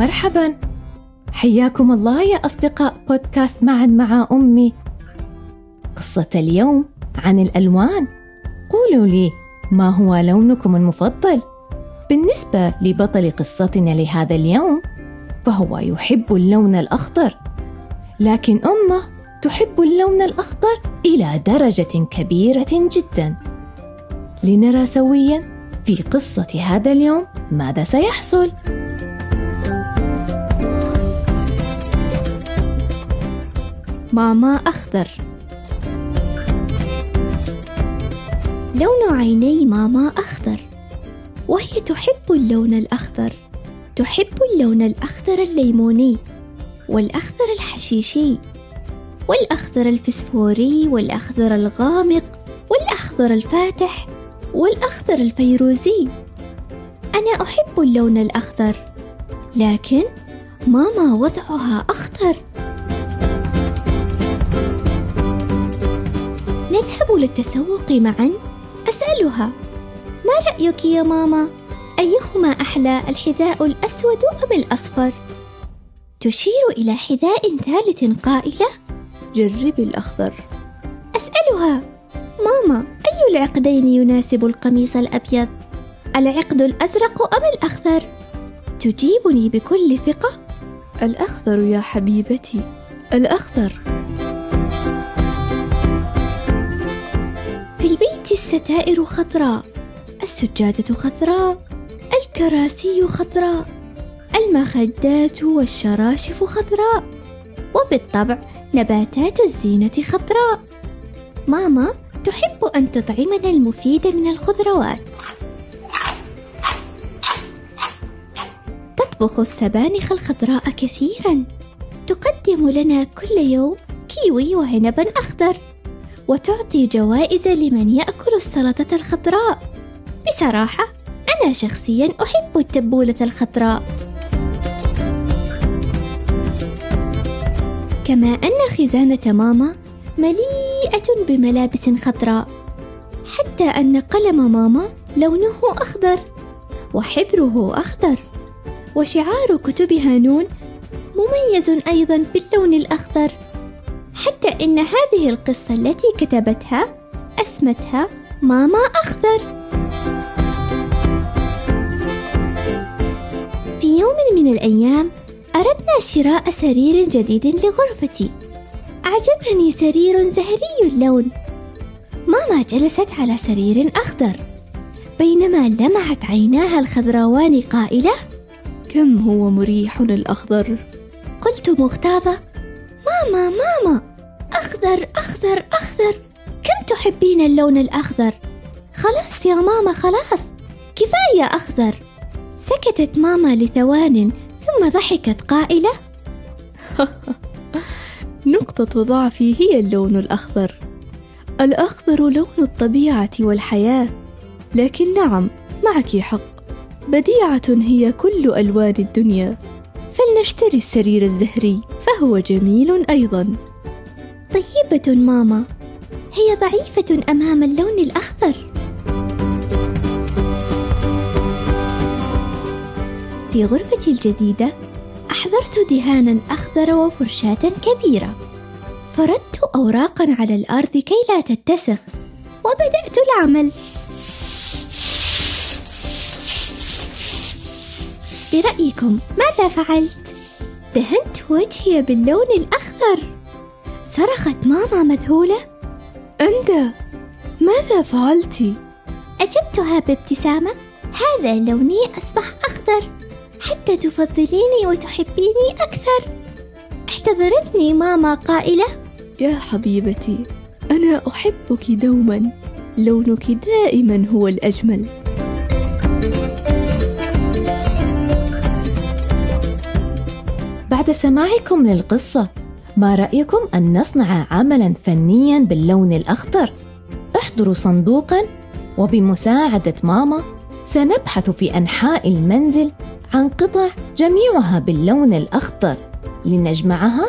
مرحبا حياكم الله يا أصدقاء بودكاست معا مع أمي. قصة اليوم عن الألوان. قولوا لي ما هو لونكم المفضل؟ بالنسبة لبطل قصتنا لهذا اليوم فهو يحب اللون الأخضر. لكن أمه تحب اللون الأخضر إلى درجة كبيرة جدا. لنرى سويا في قصة هذا اليوم ماذا سيحصل؟ ماما أخضر. لون عيني ماما أخضر. وهي تحب اللون الأخضر. تحب اللون الأخضر الليموني والأخضر الحشيشي والأخضر الفسفوري والأخضر الغامق والأخضر الفاتح والأخضر الفيروزي. أنا أحب اللون الأخضر لكن ماما وضعها أخضر. نذهب للتسوق معا أسألها ما رأيك يا ماما؟ أيهما أحلى الحذاء الأسود أم الأصفر؟ تشير إلى حذاء ثالث قائلة جربي الأخضر أسألها ماما أي العقدين يناسب القميص الأبيض؟ العقد الأزرق أم الأخضر؟ تجيبني بكل ثقة الأخضر يا حبيبتي الأخضر الستائر خضراء. السجادة خضراء. الكراسي خضراء. المخدات والشراشف خضراء. وبالطبع نباتات الزينة خضراء. ماما تحب أن تطعمنا المفيد من الخضروات؟ تطبخ السبانخ الخضراء كثيرا. تقدم لنا كل يوم كيوي وعنبا أخضر. وتعطي جوائز لمن يأكل السلطة الخضراء. بصراحة أنا شخصيا أحب التبولة الخضراء. كما أن خزانة ماما مليئة بملابس خضراء حتى أن قلم ماما لونه أخضر وحبره أخضر وشعار كتبها نون مميز أيضا باللون الأخضر. حتى إن هذه القصة التي كتبتها أسمتها ماما أخضر. في يوم من الأيام أردنا شراء سرير جديد لغرفتي. أعجبني سرير زهري اللون. ماما جلست على سرير أخضر. بينما لمعت عيناها الخضراوان قائلة كم هو مريح الأخضر قلت مغتاظة ماما ماما. أخضر أخضر أخضر. كم تحبين اللون الأخضر؟ خلاص يا ماما خلاص. كفاية أخضر. سكتت ماما لثوان ثم ضحكت قائلة. نقطة ضعفي هي اللون الأخضر. الأخضر لون الطبيعة والحياة. لكن نعم معك حق. بديعة هي كل ألوان الدنيا. فلنشتري السرير الزهري فهو جميل أيضا. طيبة ماما. هي ضعيفة أمام اللون الأخضر. في غرفتي الجديدة أحضرت دهانا أخضر وفرشاة كبيرة. فردت أوراقا على الأرض كي لا تتسخ وبدأت العمل. برأيكم ماذا فعلت؟ دهنت وجهي باللون الأخضر. صرخت ماما مذهولة. أندا ماذا فعلت؟ أجبتها بابتسامة. هذا لوني أصبح أخضر. حتى تفضليني وتحبيني أكثر. احتضرتني ماما قائلة. يا حبيبتي أنا أحبك دوما. لونك دائما هو الأجمل. بعد سماعكم للقصة ما رأيكم أن نصنع عملا فنيا باللون الأخضر؟ احضروا صندوقا وبمساعدة ماما سنبحث في أنحاء المنزل عن قطع جميعها باللون الأخضر. لنجمعها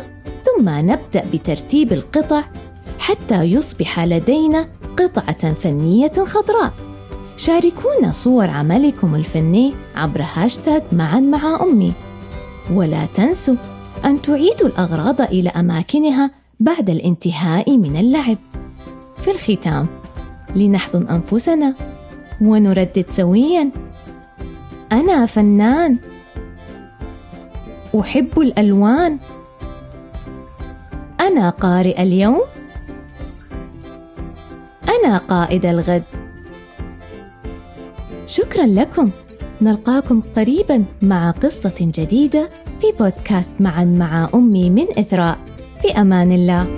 ثم نبدأ بترتيب القطع حتى يصبح لدينا قطعة فنية خضراء. شاركونا صور عملكم الفني عبر هاشتاغ معا مع أمي. ولا تنسوا أن تعيدوا الأغراض إلى أماكنها بعد الانتهاء من اللعب. في الختام لنحضن أنفسنا ونردد سويا. أنا فنان. أحب الألوان. أنا قارئ اليوم. أنا قائد الغد. شكرا لكم. نلقاكم قريبا مع قصة جديدة في بودكاست معا مع أمي من إثراء. في أمان الله.